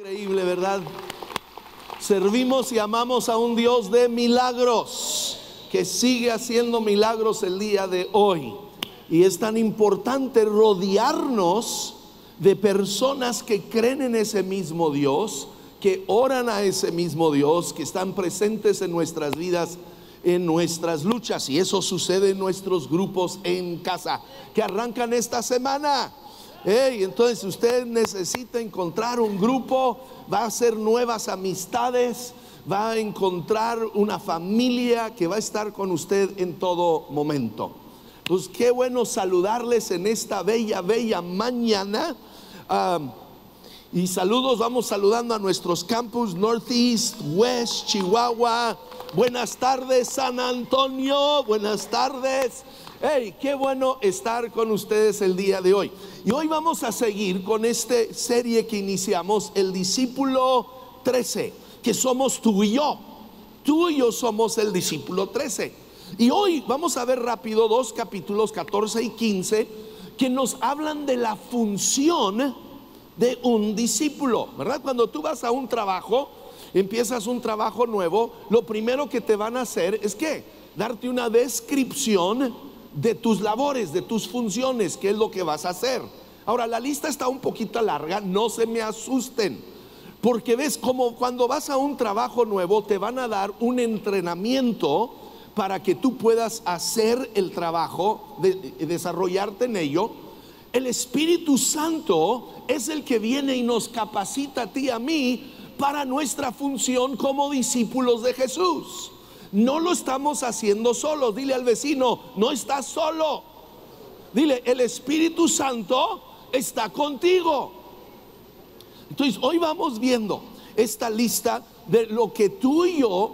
Increíble, ¿verdad? Servimos y amamos a un Dios de milagros que sigue haciendo milagros el día de hoy. Y es tan importante rodearnos de personas que creen en ese mismo Dios, que oran a ese mismo Dios, que están presentes en nuestras vidas, en nuestras luchas. Y eso sucede en nuestros grupos en casa, que arrancan esta semana. Hey, entonces usted necesita encontrar un grupo, va a hacer nuevas amistades, va a encontrar una familia que va a estar con usted en todo momento. Pues qué bueno saludarles en esta bella, bella mañana. y saludos, vamos saludando a nuestros campus Northeast, West, Chihuahua. Buenas tardes, San Antonio. Buenas tardes. Hey, qué bueno estar con ustedes el día de hoy. Y hoy vamos a seguir con esta serie que iniciamos, el discípulo 13, que somos tú y yo. Tú y yo somos el discípulo 13. Y hoy vamos a ver rápido dos capítulos 14 y 15 que nos hablan de la función de un discípulo, ¿verdad? Cuando tú vas a un trabajo, empiezas un trabajo nuevo, lo primero que te van a hacer es que darte una descripción de tus labores, de tus funciones, qué es lo que vas a hacer. Ahora, la lista está un poquito larga, no se me asusten, porque ves como cuando vas a un trabajo nuevo te van a dar un entrenamiento para que tú puedas hacer el trabajo, de, desarrollarte en ello. El Espíritu Santo es el que viene y nos capacita a ti y a mí para nuestra función como discípulos de Jesús. No lo estamos haciendo solos. Dile al vecino, no estás solo. Dile, el Espíritu Santo está contigo. Entonces, hoy vamos viendo esta lista de lo que tú y yo,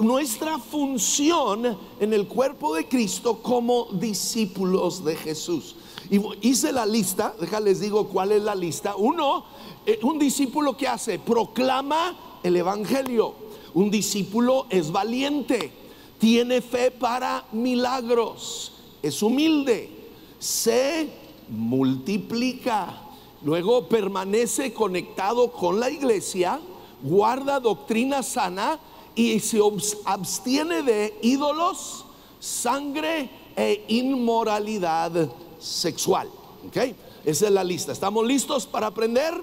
nuestra función en el cuerpo de Cristo como discípulos de Jesús. Y hice la lista, déjales digo cuál es la lista. Uno, eh, un discípulo que hace, proclama el Evangelio. Un discípulo es valiente, tiene fe para milagros, es humilde, se multiplica, luego permanece conectado con la iglesia, guarda doctrina sana y se abstiene de ídolos, sangre e inmoralidad sexual. Esa es la lista. ¿Estamos listos para aprender?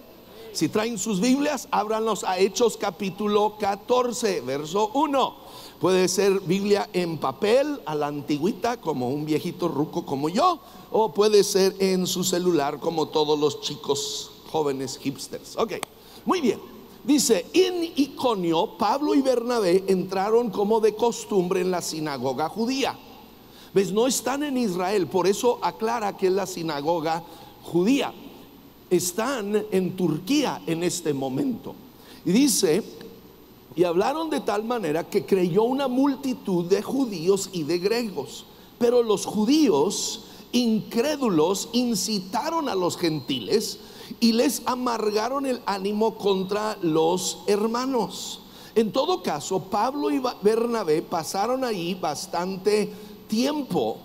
Si traen sus Biblias, ábranlos a Hechos capítulo 14, verso 1. Puede ser Biblia en papel, a la antigüita, como un viejito ruco como yo, o puede ser en su celular, como todos los chicos jóvenes hipsters. Ok, muy bien. Dice, en Iconio, Pablo y Bernabé entraron como de costumbre en la sinagoga judía. ¿Ves? No están en Israel, por eso aclara que es la sinagoga judía están en Turquía en este momento. Y dice, y hablaron de tal manera que creyó una multitud de judíos y de griegos. Pero los judíos incrédulos incitaron a los gentiles y les amargaron el ánimo contra los hermanos. En todo caso, Pablo y Bernabé pasaron ahí bastante tiempo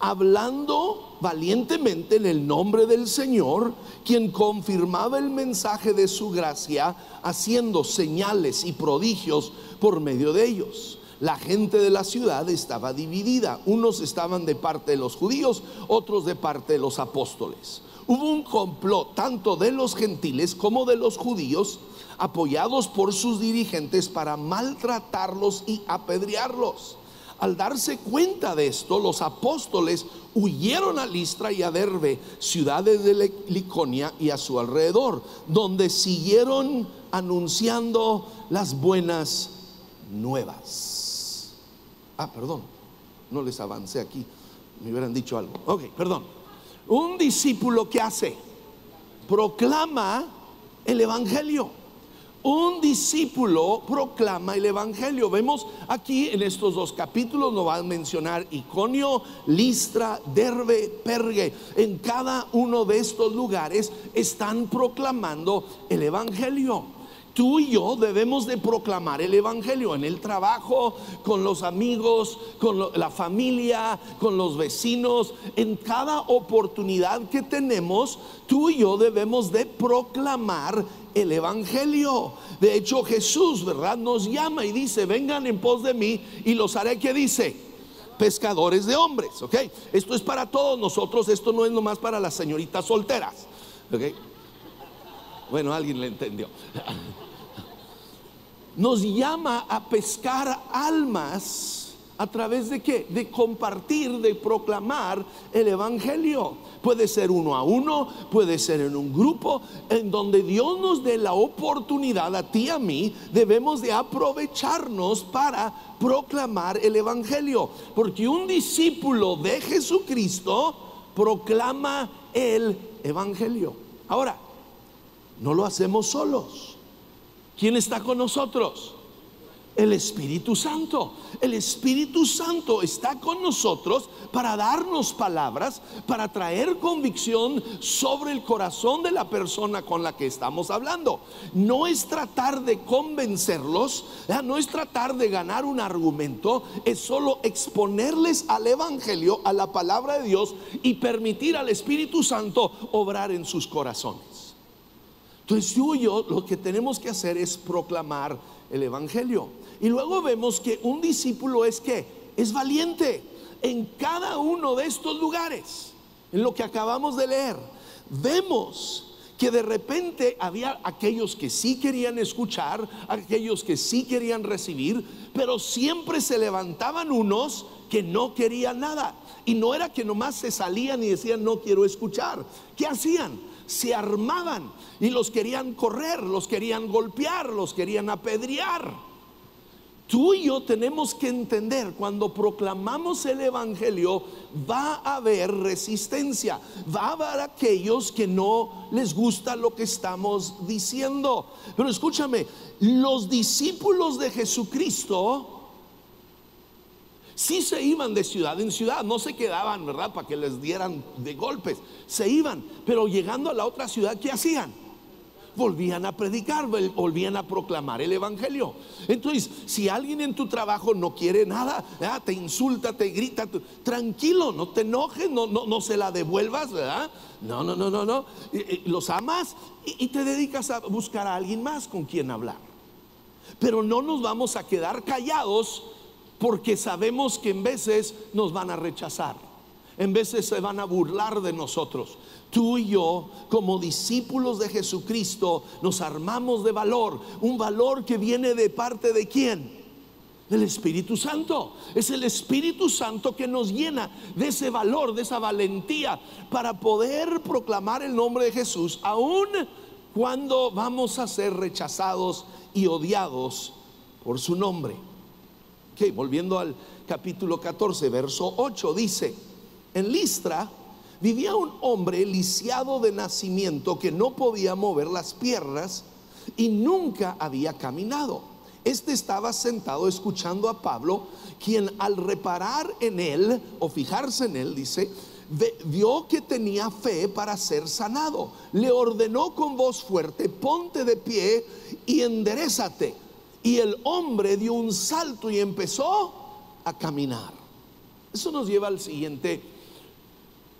hablando valientemente en el nombre del Señor, quien confirmaba el mensaje de su gracia, haciendo señales y prodigios por medio de ellos. La gente de la ciudad estaba dividida. Unos estaban de parte de los judíos, otros de parte de los apóstoles. Hubo un complot tanto de los gentiles como de los judíos, apoyados por sus dirigentes para maltratarlos y apedrearlos. Al darse cuenta de esto, los apóstoles huyeron a Listra y a Derbe, ciudades de Liconia y a su alrededor, donde siguieron anunciando las buenas nuevas. Ah, perdón, no les avancé aquí, me hubieran dicho algo. Ok, perdón. Un discípulo que hace, proclama el Evangelio. Un discípulo proclama el Evangelio. Vemos aquí en estos dos capítulos, nos va a mencionar Iconio, Listra, Derbe, Pergue. En cada uno de estos lugares están proclamando el Evangelio. Tú y yo debemos de proclamar el Evangelio en el trabajo, con los amigos, con la familia, con los vecinos. En cada oportunidad que tenemos, tú y yo debemos de proclamar el Evangelio. De hecho, Jesús, ¿verdad? Nos llama y dice, vengan en pos de mí y los haré que dice pescadores de hombres, ¿ok? Esto es para todos nosotros, esto no es nomás para las señoritas solteras, ¿ok? Bueno, alguien le entendió. Nos llama a pescar almas ¿A través de qué? De compartir, de proclamar el Evangelio. Puede ser uno a uno, puede ser en un grupo, en donde Dios nos dé la oportunidad a ti y a mí, debemos de aprovecharnos para proclamar el Evangelio. Porque un discípulo de Jesucristo proclama el Evangelio. Ahora, no lo hacemos solos. ¿Quién está con nosotros? el Espíritu Santo. El Espíritu Santo está con nosotros para darnos palabras, para traer convicción sobre el corazón de la persona con la que estamos hablando. No es tratar de convencerlos, no es tratar de ganar un argumento, es solo exponerles al Evangelio, a la palabra de Dios y permitir al Espíritu Santo obrar en sus corazones. Entonces tú y yo lo que tenemos que hacer es proclamar el Evangelio. Y luego vemos que un discípulo es que es valiente en cada uno de estos lugares, en lo que acabamos de leer. Vemos que de repente había aquellos que sí querían escuchar, aquellos que sí querían recibir, pero siempre se levantaban unos que no querían nada. Y no era que nomás se salían y decían no quiero escuchar. ¿Qué hacían? Se armaban y los querían correr, los querían golpear, los querían apedrear. Tú y yo tenemos que entender, cuando proclamamos el Evangelio, va a haber resistencia, va a haber aquellos que no les gusta lo que estamos diciendo. Pero escúchame, los discípulos de Jesucristo sí se iban de ciudad en ciudad, no se quedaban, ¿verdad? Para que les dieran de golpes, se iban, pero llegando a la otra ciudad, ¿qué hacían? volvían a predicar, volvían a proclamar el Evangelio. Entonces, si alguien en tu trabajo no quiere nada, te insulta, te grita, tranquilo, no te enojes, no, no, no se la devuelvas, ¿verdad? No, no, no, no, no. Los amas y, y te dedicas a buscar a alguien más con quien hablar. Pero no nos vamos a quedar callados porque sabemos que en veces nos van a rechazar, en veces se van a burlar de nosotros, Tú y yo, como discípulos de Jesucristo, nos armamos de valor. Un valor que viene de parte de quién? Del Espíritu Santo. Es el Espíritu Santo que nos llena de ese valor, de esa valentía para poder proclamar el nombre de Jesús, aun cuando vamos a ser rechazados y odiados por su nombre. Volviendo al capítulo 14, verso 8, dice, en Listra, vivía un hombre lisiado de nacimiento que no podía mover las piernas y nunca había caminado. Este estaba sentado escuchando a Pablo, quien al reparar en él o fijarse en él, dice, vio que tenía fe para ser sanado. Le ordenó con voz fuerte, ponte de pie y enderezate. Y el hombre dio un salto y empezó a caminar. Eso nos lleva al siguiente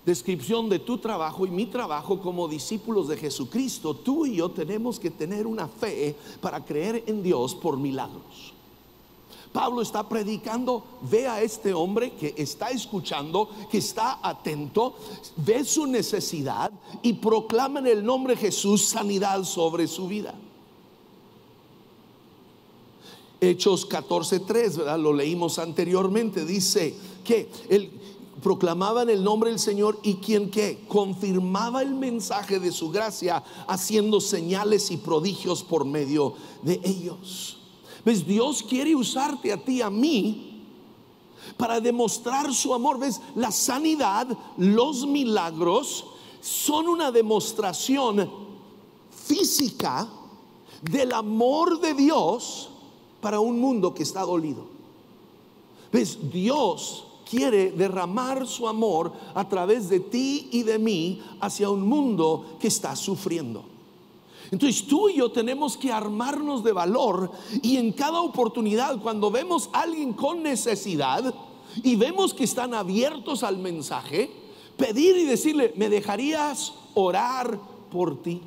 descripción de tu trabajo y mi trabajo como discípulos de Jesucristo, tú y yo tenemos que tener una fe para creer en Dios por milagros. Pablo está predicando, ve a este hombre que está escuchando, que está atento, ve su necesidad y proclama en el nombre de Jesús sanidad sobre su vida. Hechos 14:3, ¿verdad? Lo leímos anteriormente, dice que el proclamaban el nombre del Señor y quien que confirmaba el mensaje de su gracia haciendo señales y prodigios por medio de ellos. ¿Ves? Dios quiere usarte a ti, a mí, para demostrar su amor. ¿Ves? La sanidad, los milagros son una demostración física del amor de Dios para un mundo que está dolido. ¿Ves? Dios quiere derramar su amor a través de ti y de mí hacia un mundo que está sufriendo. Entonces tú y yo tenemos que armarnos de valor y en cada oportunidad, cuando vemos a alguien con necesidad y vemos que están abiertos al mensaje, pedir y decirle, ¿me dejarías orar por ti?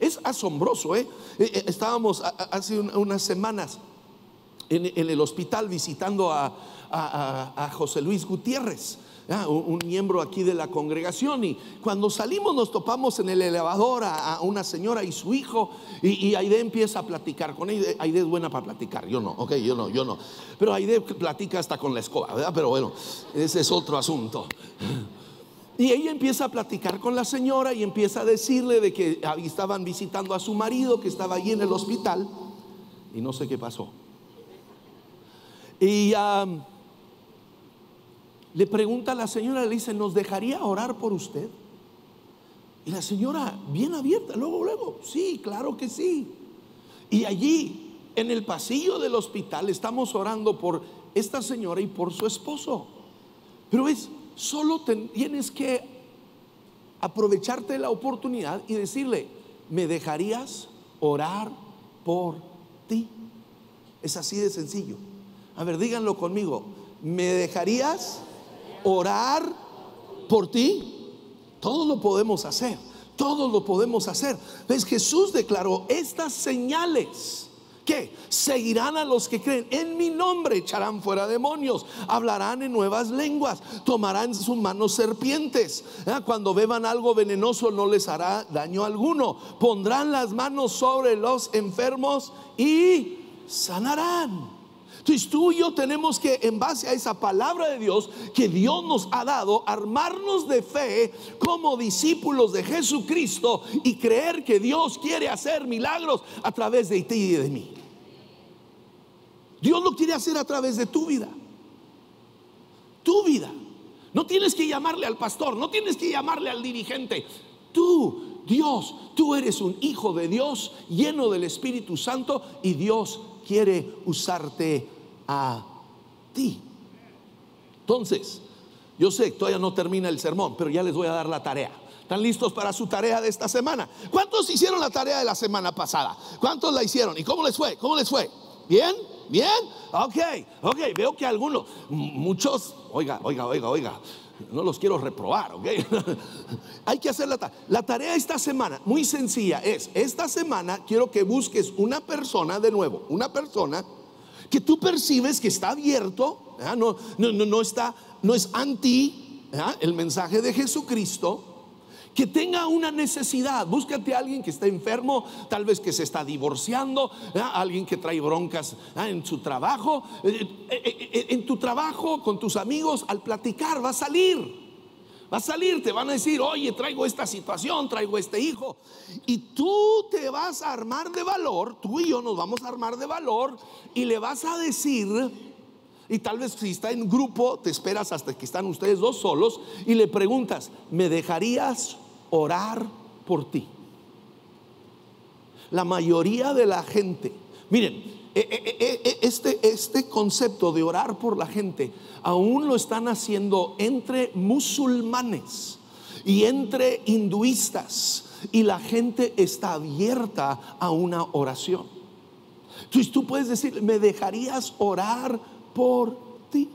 Es asombroso, ¿eh? eh, eh estábamos hace unas semanas en, el hospital visitando a, José Luis Gutiérrez un, miembro aquí de la congregación. Y cuando salimos nos topamos en el elevador a, una señora y su hijo. Y, y, Aide empieza a platicar con ella. Aide es buena para platicar, yo no, ok, yo no, yo no. Pero Aide platica hasta con la escoba, ¿verdad? Pero bueno, ese es otro asunto. Y ella empieza a platicar con la señora y empieza a decirle de que estaban visitando a su marido que estaba allí en el hospital. Y no sé qué pasó. Y le pregunta a la señora, le dice, ¿nos dejaría orar por usted? Y la señora, bien abierta, luego, luego, sí, claro que sí. Y allí, en el pasillo del hospital, estamos orando por esta señora y por su esposo. Pero es, solo tienes que aprovecharte la oportunidad y decirle, ¿me dejarías orar por ti? Es así de sencillo. A ver, díganlo conmigo. ¿Me dejarías orar por ti? Todo lo podemos hacer, todo lo podemos hacer. ¿Ves? Jesús declaró estas señales. Que Seguirán a los que creen. En mi nombre echarán fuera demonios, hablarán en nuevas lenguas, tomarán sus manos serpientes. ¿Ah? Cuando beban algo venenoso no les hará daño alguno. Pondrán las manos sobre los enfermos y sanarán. Entonces tú y yo tenemos que, en base a esa palabra de Dios que Dios nos ha dado, armarnos de fe como discípulos de Jesucristo y creer que Dios quiere hacer milagros a través de ti y de mí. Dios lo quiere hacer a través de tu vida. Tu vida. No tienes que llamarle al pastor, no tienes que llamarle al dirigente. Tú, Dios, tú eres un hijo de Dios lleno del Espíritu Santo y Dios quiere usarte a ti. Entonces, yo sé que todavía no termina el sermón, pero ya les voy a dar la tarea. ¿Están listos para su tarea de esta semana? ¿Cuántos hicieron la tarea de la semana pasada? ¿Cuántos la hicieron? ¿Y cómo les fue? ¿Cómo les fue? ¿Bien? ¿Bien? Ok, ok, veo que algunos, muchos, oiga, oiga, oiga, oiga, no los quiero reprobar, ¿ok? Hay que hacer la tarea. La tarea esta semana, muy sencilla, es, esta semana quiero que busques una persona de nuevo, una persona que tú percibes que está abierto, no, no, no, está, no es anti el mensaje de Jesucristo, que tenga una necesidad. Búscate a alguien que está enfermo, tal vez que se está divorciando, alguien que trae broncas en su trabajo. Eh, eh, eh, en tu trabajo, con tus amigos, al platicar, va a salir. Va a salir, te van a decir, oye, traigo esta situación, traigo este hijo. Y tú te vas a armar de valor, tú y yo nos vamos a armar de valor y le vas a decir, y tal vez si está en grupo, te esperas hasta que están ustedes dos solos y le preguntas, ¿me dejarías orar por ti? La mayoría de la gente, miren, e, e, e, este, este concepto de orar por la gente aún lo están haciendo entre musulmanes y entre hinduistas y la gente está abierta a una oración. Entonces tú puedes decir, ¿me dejarías orar por ti?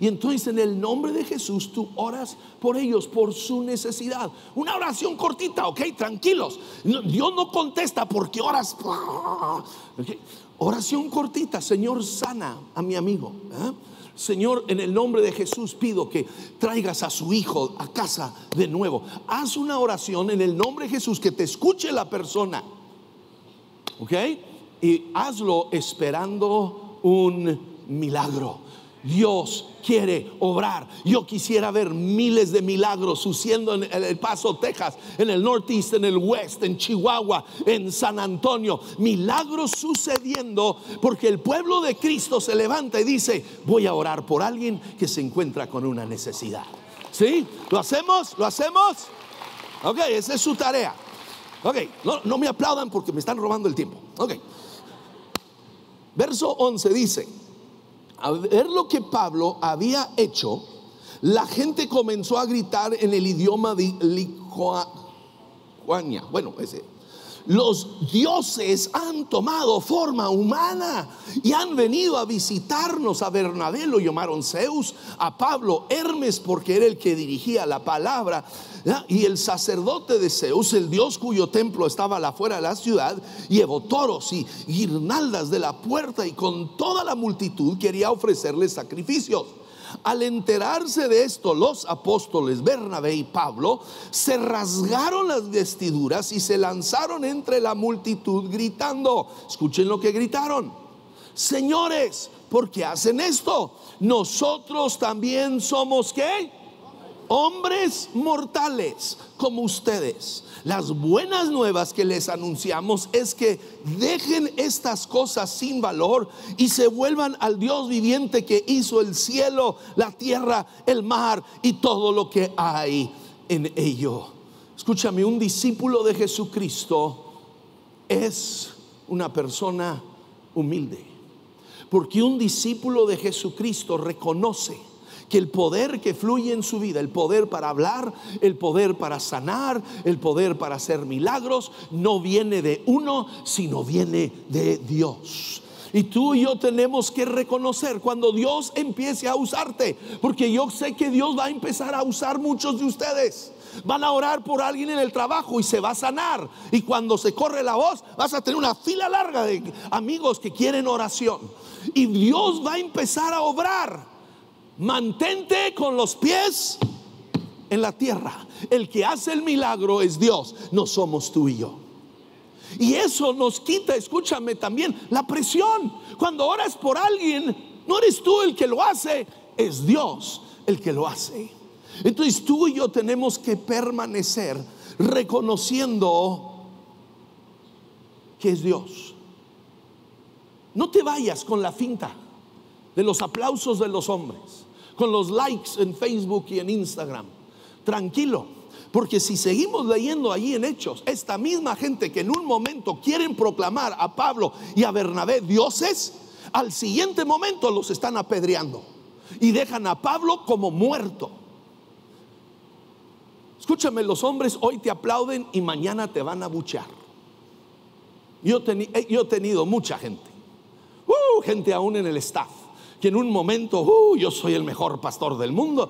Y entonces en el nombre de Jesús tú oras por ellos, por su necesidad. Una oración cortita, ok, tranquilos. Dios no contesta porque oras. Oración cortita, Señor, sana a mi amigo. ¿eh? Señor, en el nombre de Jesús pido que traigas a su hijo a casa de nuevo. Haz una oración en el nombre de Jesús, que te escuche la persona. ¿Ok? Y hazlo esperando un milagro. Dios quiere obrar. Yo quisiera ver miles de milagros sucediendo en El Paso, Texas, en el Northeast, en el West, en Chihuahua, en San Antonio. Milagros sucediendo porque el pueblo de Cristo se levanta y dice, voy a orar por alguien que se encuentra con una necesidad. ¿Sí? ¿Lo hacemos? ¿Lo hacemos? Ok, esa es su tarea. Ok, no, no me aplaudan porque me están robando el tiempo. Ok. Verso 11 dice, a ver lo que Pablo había hecho, la gente comenzó a gritar en el idioma de Juania, bueno, ese los dioses han tomado forma humana y han venido a visitarnos. A Bernabé lo llamaron Zeus, a Pablo Hermes porque era el que dirigía la palabra. Y el sacerdote de Zeus, el dios cuyo templo estaba afuera de la ciudad, llevó toros y guirnaldas de la puerta y con toda la multitud quería ofrecerles sacrificios. Al enterarse de esto, los apóstoles Bernabé y Pablo se rasgaron las vestiduras y se lanzaron entre la multitud gritando. Escuchen lo que gritaron. Señores, ¿por qué hacen esto? Nosotros también somos qué? Hombres mortales como ustedes. Las buenas nuevas que les anunciamos es que dejen estas cosas sin valor y se vuelvan al Dios viviente que hizo el cielo, la tierra, el mar y todo lo que hay en ello. Escúchame, un discípulo de Jesucristo es una persona humilde. Porque un discípulo de Jesucristo reconoce que el poder que fluye en su vida, el poder para hablar, el poder para sanar, el poder para hacer milagros, no viene de uno, sino viene de Dios. Y tú y yo tenemos que reconocer cuando Dios empiece a usarte, porque yo sé que Dios va a empezar a usar muchos de ustedes. Van a orar por alguien en el trabajo y se va a sanar. Y cuando se corre la voz, vas a tener una fila larga de amigos que quieren oración. Y Dios va a empezar a obrar mantente con los pies en la tierra. El que hace el milagro es Dios, no somos tú y yo. Y eso nos quita, escúchame también, la presión. Cuando oras por alguien, no eres tú el que lo hace, es Dios el que lo hace. Entonces tú y yo tenemos que permanecer reconociendo que es Dios. No te vayas con la finta de los aplausos de los hombres con los likes en Facebook y en Instagram. Tranquilo, porque si seguimos leyendo allí en Hechos, esta misma gente que en un momento quieren proclamar a Pablo y a Bernabé dioses, al siguiente momento los están apedreando y dejan a Pablo como muerto. Escúchame, los hombres hoy te aplauden y mañana te van a buchear. Yo, eh, yo he tenido mucha gente, uh, gente aún en el staff que en un momento, uh, yo soy el mejor pastor del mundo,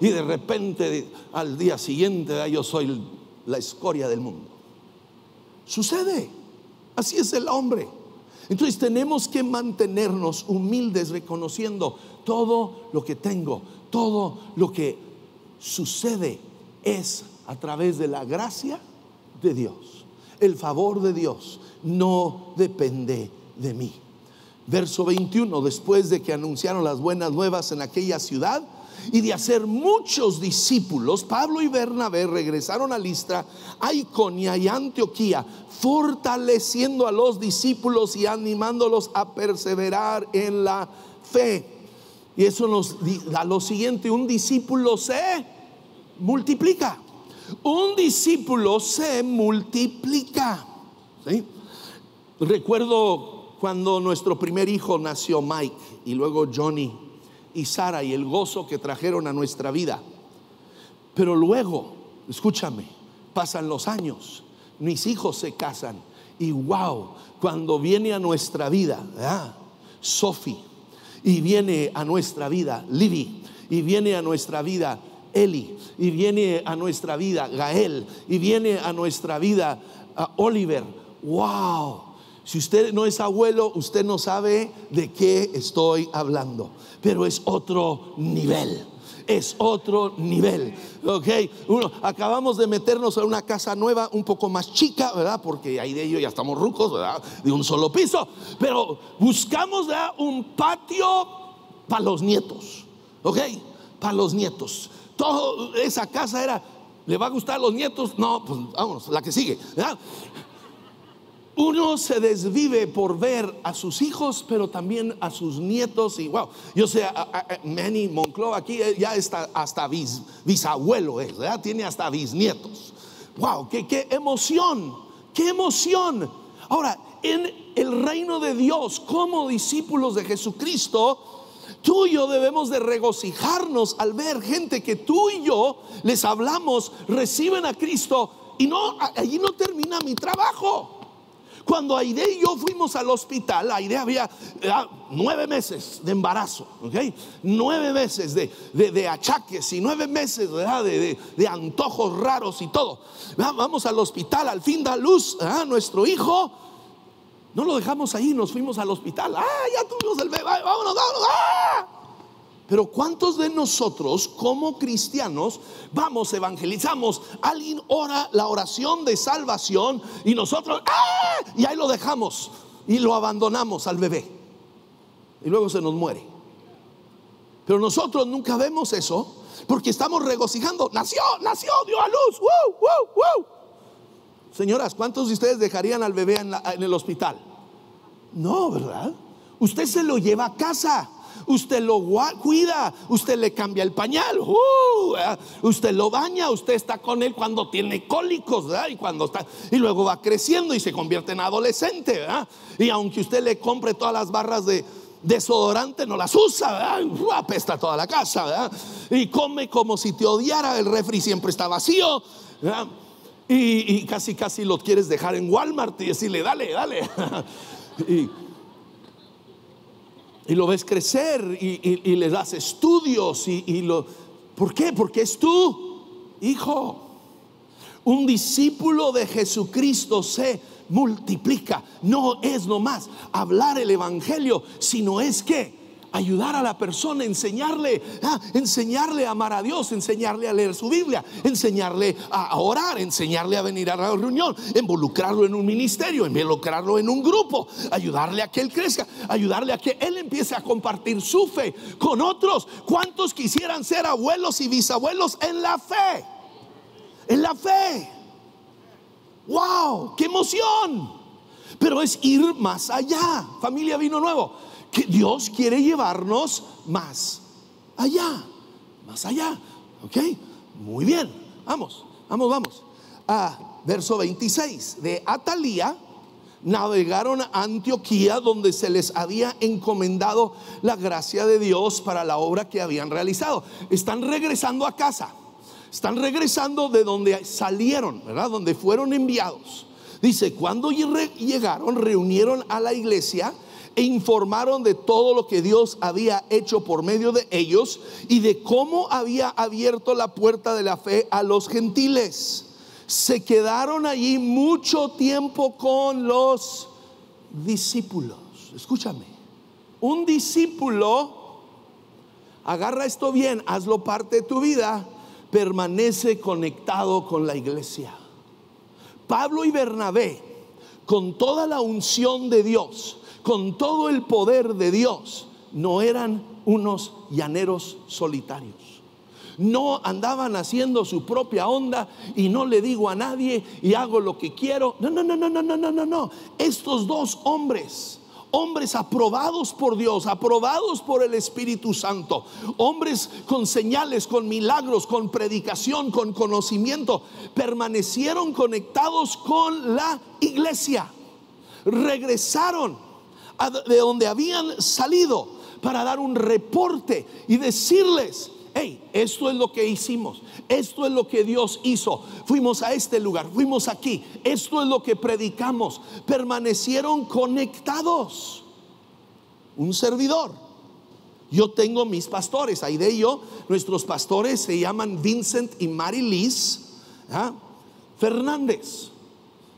y de repente al día siguiente yo soy la escoria del mundo. Sucede, así es el hombre. Entonces tenemos que mantenernos humildes reconociendo todo lo que tengo, todo lo que sucede es a través de la gracia de Dios. El favor de Dios no depende de mí. Verso 21, después de que anunciaron las buenas nuevas en aquella ciudad y de hacer muchos discípulos, Pablo y Bernabé regresaron a Listra, a Iconia y Antioquía, fortaleciendo a los discípulos y animándolos a perseverar en la fe. Y eso nos da lo siguiente, un discípulo se multiplica. Un discípulo se multiplica. Recuerdo cuando nuestro primer hijo nació Mike y luego Johnny y Sara y el gozo que trajeron a nuestra vida. Pero luego, escúchame, pasan los años, mis hijos se casan y wow, cuando viene a nuestra vida, ¿verdad? Sophie, y viene a nuestra vida Libby, y viene a nuestra vida Eli, y viene a nuestra vida Gael, y viene a nuestra vida Oliver, wow si usted no es abuelo, usted no sabe de qué estoy hablando, pero es otro nivel es otro nivel. Ok, acabamos de meternos en una casa nueva, un poco más chica, ¿verdad? Porque ahí de ello ya estamos rucos, ¿verdad? De un solo piso. Pero buscamos un patio para los nietos. Ok, para los nietos. Toda esa casa era, ¿le va a gustar a los nietos? No, pues vámonos, la que sigue. ¿verdad? Uno se desvive por ver a sus hijos, pero también a sus nietos. Y wow, yo sé, Manny Moncloa aquí eh, ya está hasta bisabuelo, es, ¿verdad? tiene hasta bisnietos. Wow, qué, qué emoción, qué emoción. Ahora, en el reino de Dios, como discípulos de Jesucristo, tú y yo debemos de regocijarnos al ver gente que tú y yo les hablamos, reciben a Cristo Y no, allí no termina mi trabajo. Cuando Aide y yo fuimos al hospital, Aide había nueve meses de embarazo, nueve meses de, achaques y nueve meses de, antojos raros y todo. Vamos al hospital, al fin da luz a nuestro hijo. No lo dejamos ahí, nos fuimos al hospital. Ah, ya tuvimos el bebé, vámonos, vámonos. ¡ah! Pero ¿cuántos de nosotros como cristianos vamos, evangelizamos? Alguien ora la oración de salvación y nosotros, ¡ah! Y ahí lo dejamos y lo abandonamos al bebé. Y luego se nos muere. Pero nosotros nunca vemos eso porque estamos regocijando. Nació, nació, dio a luz. Señoras, ¿cuántos de ustedes dejarían al bebé en, en el hospital? No, ¿verdad? Usted se lo lleva a casa usted lo cuida, usted le cambia el pañal, uh, usted lo baña, usted está con él cuando tiene cólicos, y cuando está y luego va creciendo y se convierte en adolescente, y aunque usted le compre todas las barras de desodorante no las usa, uh, apesta toda la casa, y come como si te odiara, el refri siempre está vacío. Y, y, casi casi lo quieres dejar en Walmart y decirle, dale, dale. y lo ves crecer y, le das estudios y, lo... ¿Por qué? Porque es tú, hijo. Un discípulo de Jesucristo se multiplica. No es nomás hablar el Evangelio, sino es que ayudar a la persona, enseñarle, ah, enseñarle a amar a Dios, enseñarle a leer su Biblia, enseñarle a orar, enseñarle a venir a la reunión, involucrarlo en un ministerio, involucrarlo en un grupo, ayudarle a que él crezca, ayudarle a que él empiece a compartir su fe con otros. ¿Cuántos quisieran ser abuelos y bisabuelos en la fe? En la fe. ¡Wow! ¡Qué emoción! Pero es ir más allá. Familia Vino Nuevo que Dios quiere llevarnos más allá, más allá. ¿Ok? Muy bien, vamos, vamos, vamos. A verso 26 de Atalía navegaron a Antioquía donde se les había encomendado la gracia de Dios para la obra que habían realizado. Están regresando a casa. Están regresando de donde salieron, ¿verdad? Donde fueron enviados. Dice, cuando llegaron, reunieron a la iglesia e informaron de todo lo que Dios había hecho por medio de ellos y de cómo había abierto la puerta de la fe a los gentiles. Se quedaron allí mucho tiempo con los discípulos. Escúchame, un discípulo, agarra esto bien, hazlo parte de tu vida, permanece conectado con la iglesia. Pablo y Bernabé, con toda la unción de Dios, con todo el poder de Dios, no eran unos llaneros solitarios. No andaban haciendo su propia onda y no le digo a nadie y hago lo que quiero. No, no, no, no, no, no, no, no. Estos dos hombres, hombres aprobados por Dios, aprobados por el Espíritu Santo, hombres con señales, con milagros, con predicación, con conocimiento, permanecieron conectados con la iglesia. Regresaron de donde habían salido para dar un reporte y decirles, hey, esto es lo que hicimos, esto es lo que Dios hizo, fuimos a este lugar, fuimos aquí, esto es lo que predicamos, permanecieron conectados. Un servidor. Yo tengo mis pastores, ahí de yo, nuestros pastores se llaman Vincent y Mary Liz ¿ah? Fernández.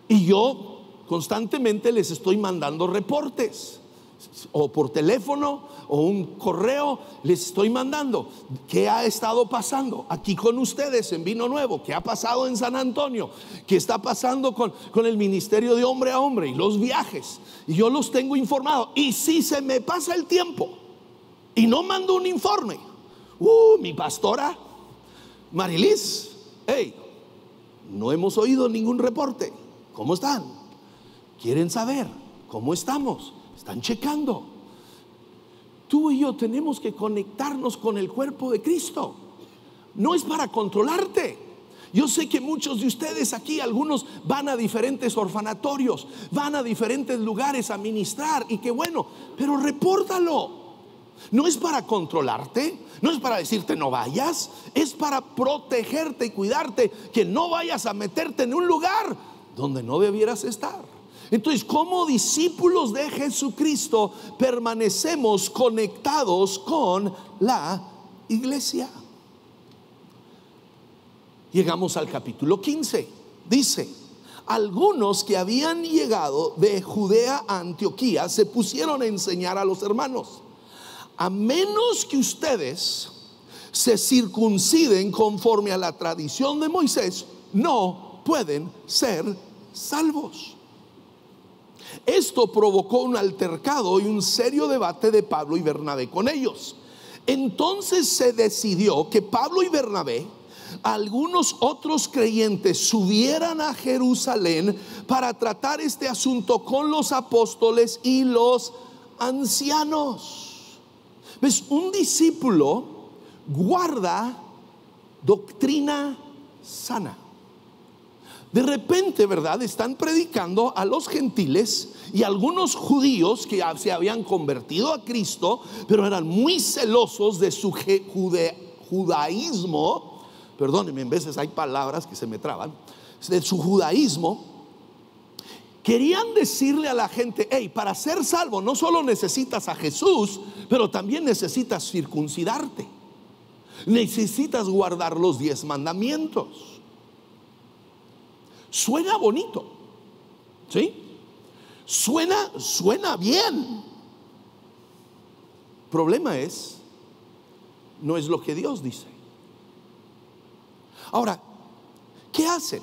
Y yo constantemente les estoy mandando reportes o por teléfono o un correo les estoy mandando qué ha estado pasando aquí con ustedes en Vino Nuevo, qué ha pasado en San Antonio, qué está pasando con, con el ministerio de hombre a hombre y los viajes. Y yo los tengo informados. Y si se me pasa el tiempo y no mando un informe, uh, mi pastora, Marilis, hey, no hemos oído ningún reporte. ¿Cómo están? Quieren saber cómo estamos. Están checando. Tú y yo tenemos que conectarnos con el cuerpo de Cristo. No es para controlarte. Yo sé que muchos de ustedes aquí, algunos van a diferentes orfanatorios, van a diferentes lugares a ministrar y qué bueno, pero repórtalo. No es para controlarte, no es para decirte no vayas, es para protegerte y cuidarte, que no vayas a meterte en un lugar donde no debieras estar. Entonces, como discípulos de Jesucristo, permanecemos conectados con la iglesia. Llegamos al capítulo 15. Dice, algunos que habían llegado de Judea a Antioquía se pusieron a enseñar a los hermanos, a menos que ustedes se circunciden conforme a la tradición de Moisés, no pueden ser salvos. Esto provocó un altercado y un serio debate de Pablo y Bernabé con ellos. Entonces se decidió que Pablo y Bernabé, algunos otros creyentes, subieran a Jerusalén para tratar este asunto con los apóstoles y los ancianos. ¿Ves? Un discípulo guarda doctrina sana. De repente, ¿verdad? Están predicando a los gentiles y algunos judíos que se habían convertido a Cristo, pero eran muy celosos de su judaísmo. Perdónenme, en veces hay palabras que se me traban. De su judaísmo. Querían decirle a la gente, hey, para ser salvo no solo necesitas a Jesús, pero también necesitas circuncidarte. Necesitas guardar los diez mandamientos. Suena bonito. ¿Sí? Suena, suena bien. Problema es, no es lo que Dios dice. Ahora, ¿qué hacen?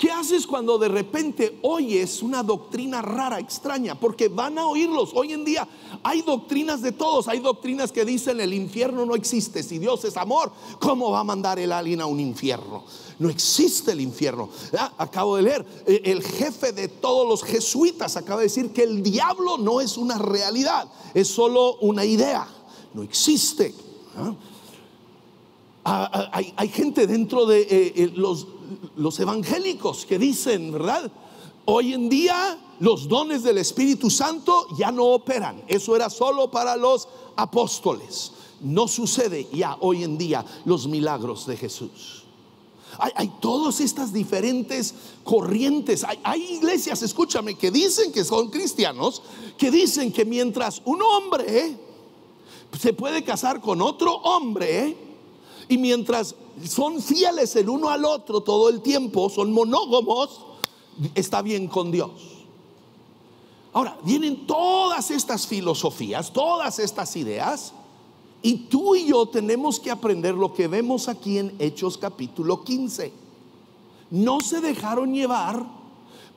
¿Qué haces cuando de repente oyes una doctrina rara, extraña? Porque van a oírlos. Hoy en día hay doctrinas de todos. Hay doctrinas que dicen el infierno no existe. Si Dios es amor, ¿cómo va a mandar el alien a un infierno? No existe el infierno. Ah, acabo de leer, eh, el jefe de todos los jesuitas acaba de decir que el diablo no es una realidad, es solo una idea. No existe. Ah, ah, hay, gente dentro de eh, eh, los los evangélicos que dicen, ¿verdad? Hoy en día los dones del Espíritu Santo ya no operan. Eso era solo para los apóstoles. No sucede ya hoy en día los milagros de Jesús. Hay, todas estas diferentes corrientes. Hay, hay, iglesias, escúchame, que dicen que son cristianos, que dicen que mientras un hombre se puede casar con otro hombre, y mientras son fieles el uno al otro todo el tiempo, son monógamos, está bien con Dios. Ahora, vienen todas estas filosofías, todas estas ideas, y tú y yo tenemos que aprender lo que vemos aquí en Hechos capítulo 15. No se dejaron llevar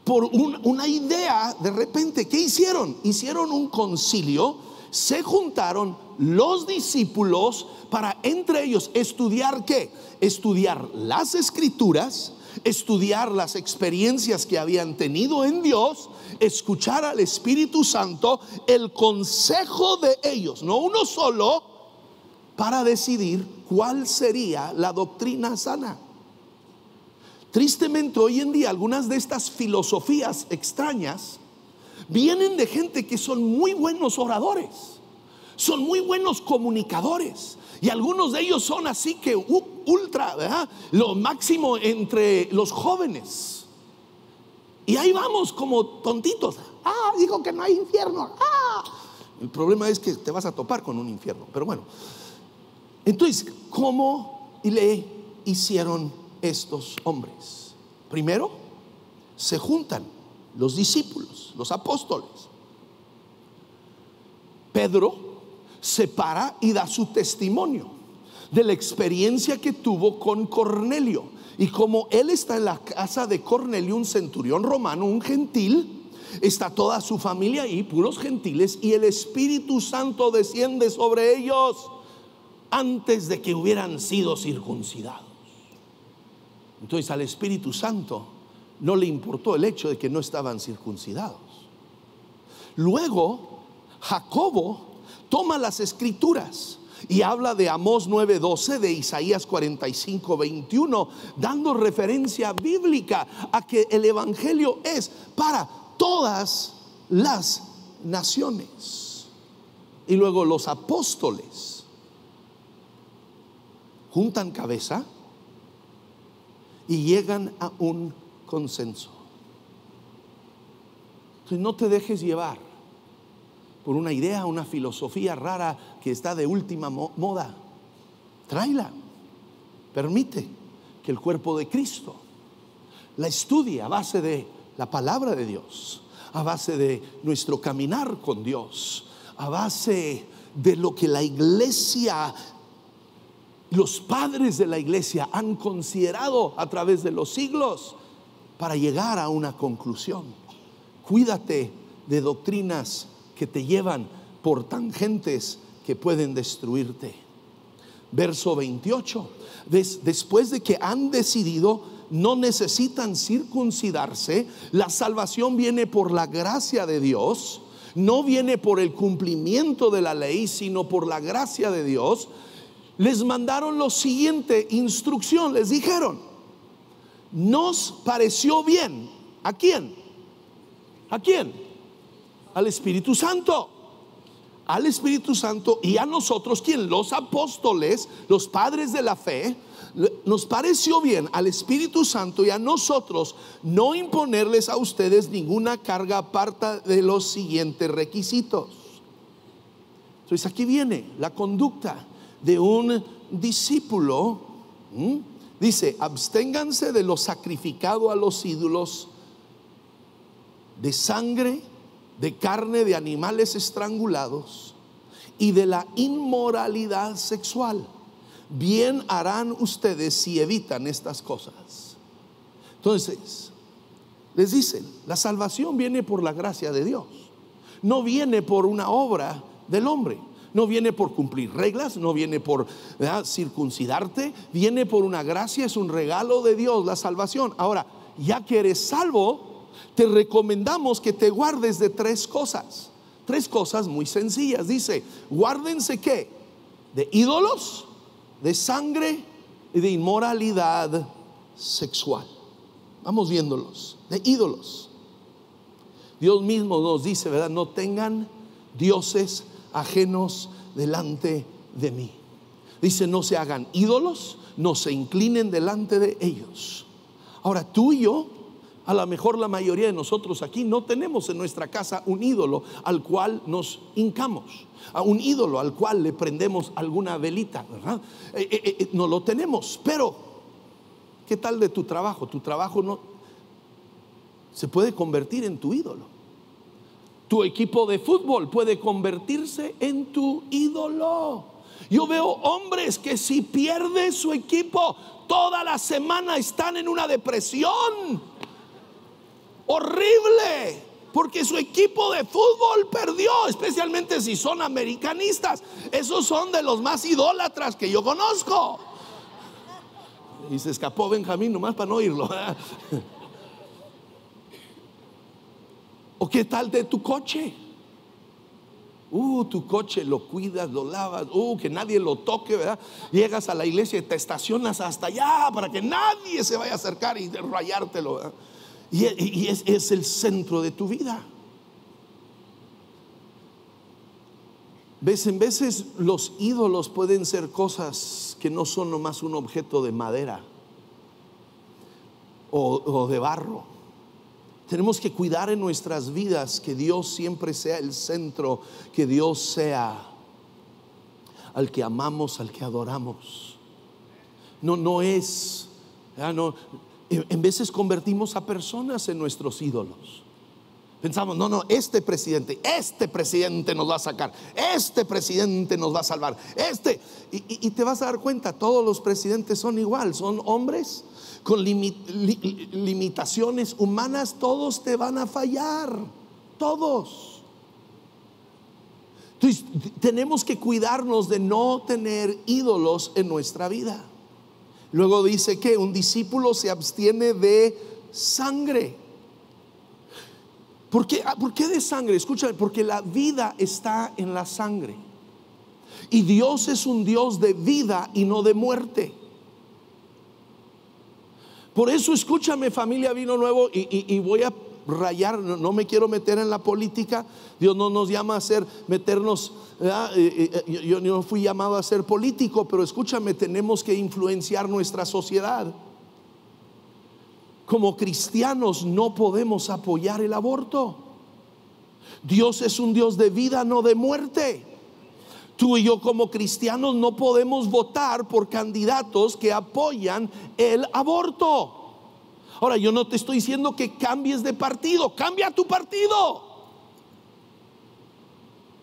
por una idea de repente. ¿Qué hicieron? Hicieron un concilio, se juntaron los discípulos para entre ellos estudiar qué? Estudiar las escrituras, estudiar las experiencias que habían tenido en Dios, escuchar al Espíritu Santo, el consejo de ellos, no uno solo, para decidir cuál sería la doctrina sana. Tristemente hoy en día algunas de estas filosofías extrañas vienen de gente que son muy buenos oradores, son muy buenos comunicadores, y algunos de ellos son así que ultra, ¿verdad? Lo máximo entre los jóvenes. Y ahí vamos como tontitos. Ah, dijo que no hay infierno. Ah. El problema es que te vas a topar con un infierno. Pero bueno. Entonces, ¿cómo le hicieron estos hombres? Primero, se juntan los discípulos, los apóstoles. Pedro se para y da su testimonio de la experiencia que tuvo con Cornelio. Y como él está en la casa de Cornelio, un centurión romano, un gentil, está toda su familia ahí, puros gentiles, y el Espíritu Santo desciende sobre ellos antes de que hubieran sido circuncidados. Entonces al Espíritu Santo no le importó el hecho de que no estaban circuncidados. Luego, Jacobo toma las escrituras y habla de Amós 9:12, de Isaías 45:21, dando referencia bíblica a que el Evangelio es para todas las naciones. Y luego los apóstoles juntan cabeza y llegan a un consenso. Entonces no te dejes llevar por una idea, una filosofía rara que está de última moda. Tráela. Permite que el cuerpo de Cristo la estudie a base de la palabra de Dios, a base de nuestro caminar con Dios, a base de lo que la iglesia, los padres de la iglesia han considerado a través de los siglos para llegar a una conclusión. Cuídate de doctrinas que te llevan por tangentes que pueden destruirte. Verso 28. Después de que han decidido, no necesitan circuncidarse, la salvación viene por la gracia de Dios, no viene por el cumplimiento de la ley, sino por la gracia de Dios. Les mandaron lo siguiente instrucción, les dijeron, nos pareció bien. ¿A quién? ¿A quién? Al Espíritu Santo. Al Espíritu Santo y a nosotros, quien los apóstoles, los padres de la fe, nos pareció bien al Espíritu Santo y a nosotros no imponerles a ustedes ninguna carga aparte de los siguientes requisitos. Entonces aquí viene la conducta de un discípulo. Dice, absténganse de lo sacrificado a los ídolos, de sangre, de carne de animales estrangulados y de la inmoralidad sexual bien harán ustedes si evitan estas cosas. Entonces, les dicen, la salvación viene por la gracia de Dios, no viene por una obra del hombre. No viene por cumplir reglas, no viene por circuncidarte, viene por una gracia, es un regalo de Dios la salvación. Ahora, ya que eres salvo, te recomendamos que te guardes de tres cosas. Tres cosas muy sencillas. Dice, guárdense qué? De ídolos, de sangre y de inmoralidad sexual. Vamos viéndolos, de ídolos. Dios mismo nos dice, ¿verdad? No tengan dioses ajenos delante de mí. Dice, no se hagan ídolos, no se inclinen delante de ellos. Ahora tú y yo a lo mejor la mayoría de nosotros aquí no tenemos en nuestra casa un ídolo al cual nos hincamos, a un ídolo al cual le prendemos alguna velita, ¿verdad? Eh, eh, eh, no lo tenemos, pero ¿qué tal de tu trabajo? Tu trabajo no se puede convertir en tu ídolo. Tu equipo de fútbol puede convertirse en tu ídolo. Yo veo hombres que si pierde su equipo, toda la semana están en una depresión horrible. Porque su equipo de fútbol perdió, especialmente si son americanistas. Esos son de los más idólatras que yo conozco. Y se escapó Benjamín nomás para no oírlo. ¿O qué tal de tu coche? Uh, tu coche lo cuidas, lo lavas, uh, que nadie lo toque, ¿verdad? Llegas a la iglesia y te estacionas hasta allá para que nadie se vaya a acercar y rayártelo, ¿verdad? Y, es, el centro de tu vida. ¿Ves? En veces los ídolos pueden ser cosas que no son nomás un objeto de madera o, o, de barro. Tenemos que cuidar en nuestras vidas que Dios siempre sea el centro, que Dios sea al que amamos, al que adoramos. No, no es, no, en veces convertimos a personas en nuestros ídolos. Pensamos, no, no, este presidente, este presidente nos va a sacar, este presidente nos va a salvar, este. Y, te vas a dar cuenta, todos los presidentes son igual, son hombres con limitaciones humanas, todos te van a fallar, todos. Entonces, tenemos que cuidarnos de no tener ídolos en nuestra vida. Luego dice que un discípulo se abstiene de sangre. ¿Por qué, ah, ¿Por qué de sangre? Escúchame, porque la vida está en la sangre. Y Dios es un Dios de vida y no de muerte. Por eso escúchame familia Vino Nuevo y, voy a rayar, no, me quiero meter en la política. Dios no nos llama a ser, meternos. Eh, eh, yo no fui llamado a ser político, pero escúchame, tenemos que influenciar nuestra sociedad. Como cristianos no podemos apoyar el aborto. Dios es un Dios de vida, no de muerte. Tú y yo como cristianos no podemos votar por candidatos que apoyan el aborto. Ahora, yo no te estoy diciendo que cambies de partido, cambia tu partido.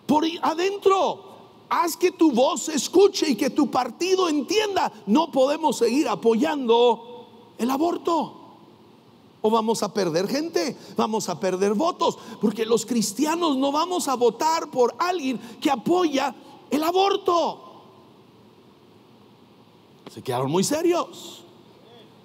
Por adentro, haz que tu voz escuche y que tu partido entienda. No podemos seguir apoyando el aborto. O vamos a perder gente, vamos a perder votos, porque los cristianos no vamos a votar por alguien que apoya el aborto. Se quedaron muy serios.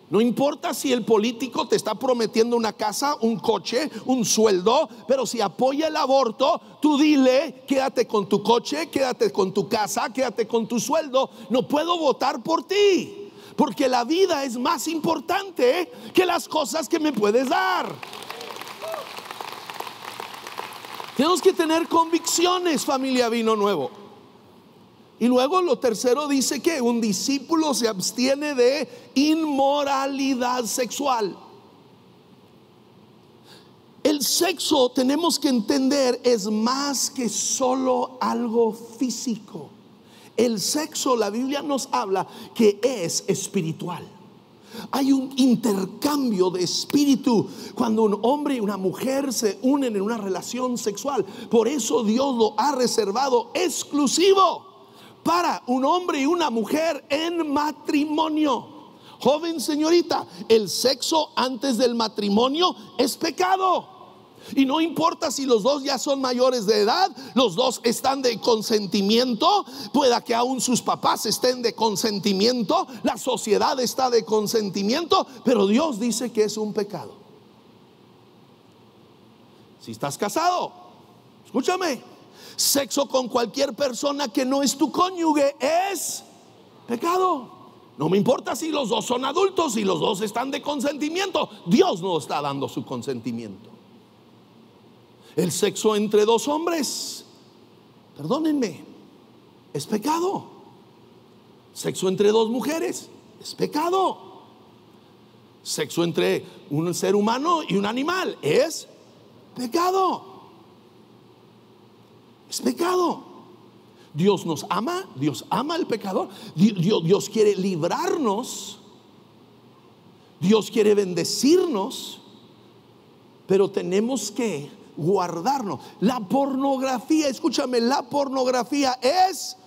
No importa si el político te está prometiendo una casa, un coche, un sueldo, pero si apoya el aborto, tú dile, quédate con tu coche, quédate con tu casa, quédate con tu sueldo. No puedo votar por ti, porque la vida es más importante que las cosas que me puedes dar. Tenemos que tener convicciones, familia Vino Nuevo. Y luego lo tercero dice que un discípulo se abstiene de inmoralidad sexual. El sexo, tenemos que entender, es más que solo algo físico. El sexo, la Biblia nos habla que es espiritual. Hay un intercambio de espíritu cuando un hombre y una mujer se unen en una relación sexual. Por eso Dios lo ha reservado exclusivo para un hombre y una mujer en matrimonio. Joven señorita, el sexo antes del matrimonio es pecado. Y no importa si los dos ya son mayores de edad, los dos están de consentimiento, pueda que aún sus papás estén de consentimiento, la sociedad está de consentimiento, pero Dios dice que es un pecado. Si estás casado, escúchame, Sexo con cualquier persona que no es tu cónyuge es pecado. No me importa si los dos son adultos, y los dos están de consentimiento. Dios no está dando su consentimiento. El sexo entre dos hombres, perdónenme, es pecado. Sexo entre dos mujeres es pecado. Sexo entre un ser humano y un animal es pecado. Es pecado. Dios nos ama, Dios ama al pecador. Dios, Dios quiere librarnos. Dios quiere bendecirnos. Pero tenemos que guardarnos. La pornografía, escúchame, la pornografía es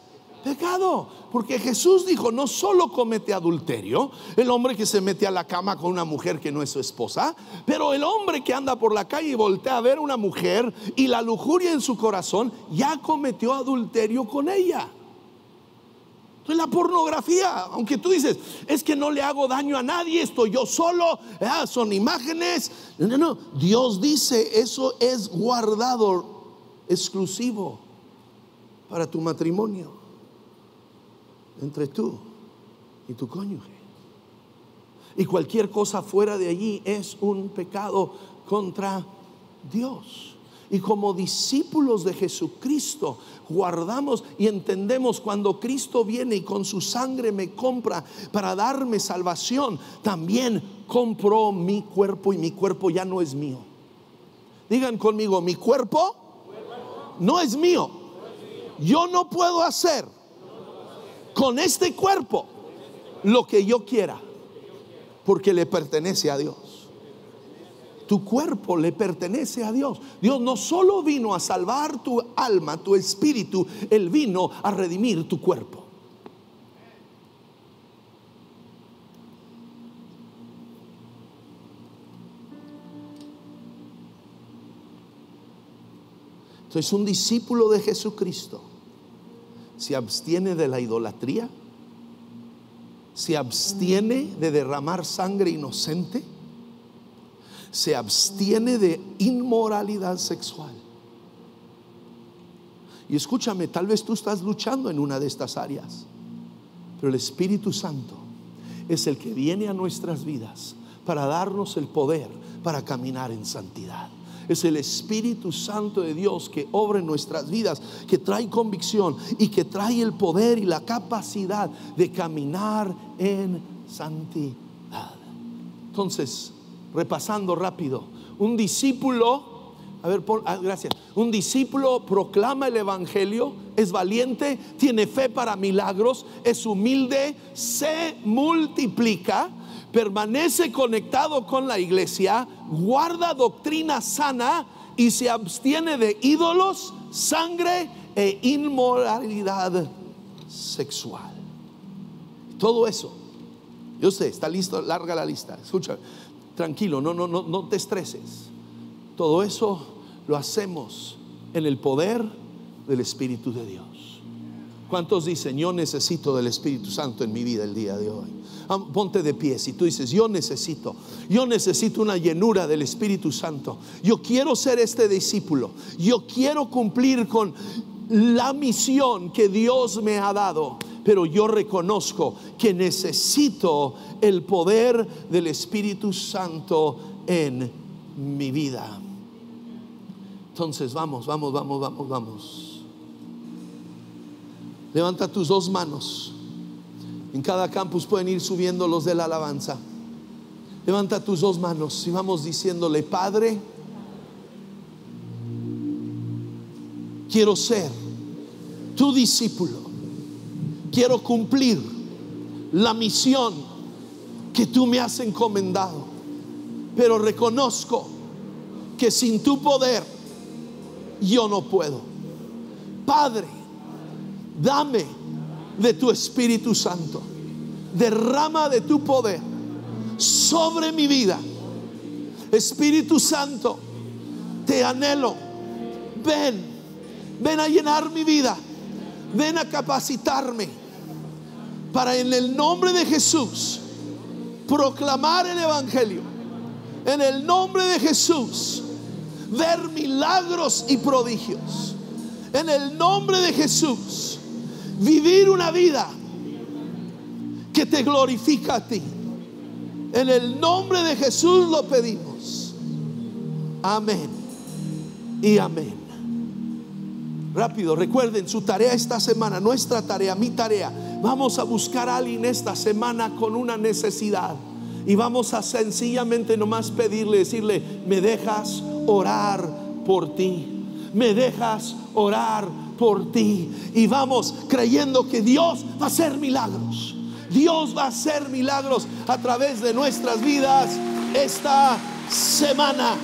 pecado. Porque Jesús dijo, no solo comete adulterio, el hombre que se mete a la cama con una mujer que no es su esposa, pero el hombre que anda por la calle y voltea a ver una mujer y la lujuria en su corazón, ya cometió adulterio con ella. Entonces la pornografía, aunque tú dices, es que no le hago daño a nadie, estoy yo solo, ah, son imágenes. No, no, Dios dice, eso es guardado exclusivo para tu matrimonio entre tú y tu cónyuge. Y cualquier cosa fuera de allí es un pecado contra Dios. Y como discípulos de Jesucristo, guardamos y entendemos cuando Cristo viene y con su sangre me compra para darme salvación, también compró mi cuerpo y mi cuerpo ya no es mío. Digan conmigo, mi cuerpo no es mío. Yo no puedo hacer con este cuerpo lo que yo quiera, porque le pertenece a Dios. Tu cuerpo le pertenece a Dios. Dios no solo vino a salvar tu alma, tu espíritu, Él vino a redimir tu cuerpo. Entonces un discípulo de Jesucristo se abstiene de la idolatría, se abstiene de derramar sangre inocente, se abstiene de inmoralidad sexual. Y escúchame, tal vez tú estás luchando en una de estas áreas, pero el Espíritu Santo es el que viene a nuestras vidas para darnos el poder para caminar en santidad. Es el Espíritu Santo de Dios que obra en nuestras vidas, que trae convicción y que trae el poder y la capacidad de caminar en santidad. Entonces, repasando rápido, un discípulo, a ver, ah, gracias, un discípulo proclama el Evangelio, es valiente, tiene fe para milagros, es humilde, se multiplica permanece conectado con la iglesia, guarda doctrina sana y se abstiene de ídolos, sangre e inmoralidad sexual. Todo eso. Yo sé, está listo, larga la lista. Escucha, tranquilo, no, no, no, no te estreses. Todo eso lo hacemos en el poder del Espíritu de Dios. ¿Cuántos dicen, yo necesito del Espíritu Santo en mi vida el día de hoy? ponte de pie. Si tú dices, yo necesito, yo necesito una llenura del Espíritu Santo. Yo quiero ser este discípulo. Yo quiero cumplir con la misión que Dios me ha dado. Pero yo reconozco que necesito el poder del Espíritu Santo en mi vida. Entonces, vamos, vamos, vamos, vamos, vamos. Levanta tus dos manos. En cada campus pueden ir subiendo los de la alabanza. Levanta tus dos manos y vamos diciéndole, Padre, quiero ser tu discípulo. Quiero cumplir la misión que tú me has encomendado. Pero reconozco que sin tu poder yo no puedo. Padre, dame de tu Espíritu Santo. Derrama de tu poder sobre mi vida. Espíritu Santo, te anhelo. Ven, ven a llenar mi vida. Ven a capacitarme para en el nombre de Jesús proclamar el Evangelio. En el nombre de Jesús ver milagros y prodigios. En el nombre de Jesús vivir una vida que te glorifica a ti. En el nombre de Jesús lo pedimos. Amén y amén. Rápido, recuerden su tarea esta semana, nuestra tarea, mi tarea. Vamos a buscar a alguien esta semana con una necesidad. Y vamos a sencillamente nomás pedirle, decirle, me dejas orar por ti. Me dejas orar por ti. Y vamos creyendo que Dios va a hacer milagros. Dios va a hacer milagros a través de nuestras vidas esta semana.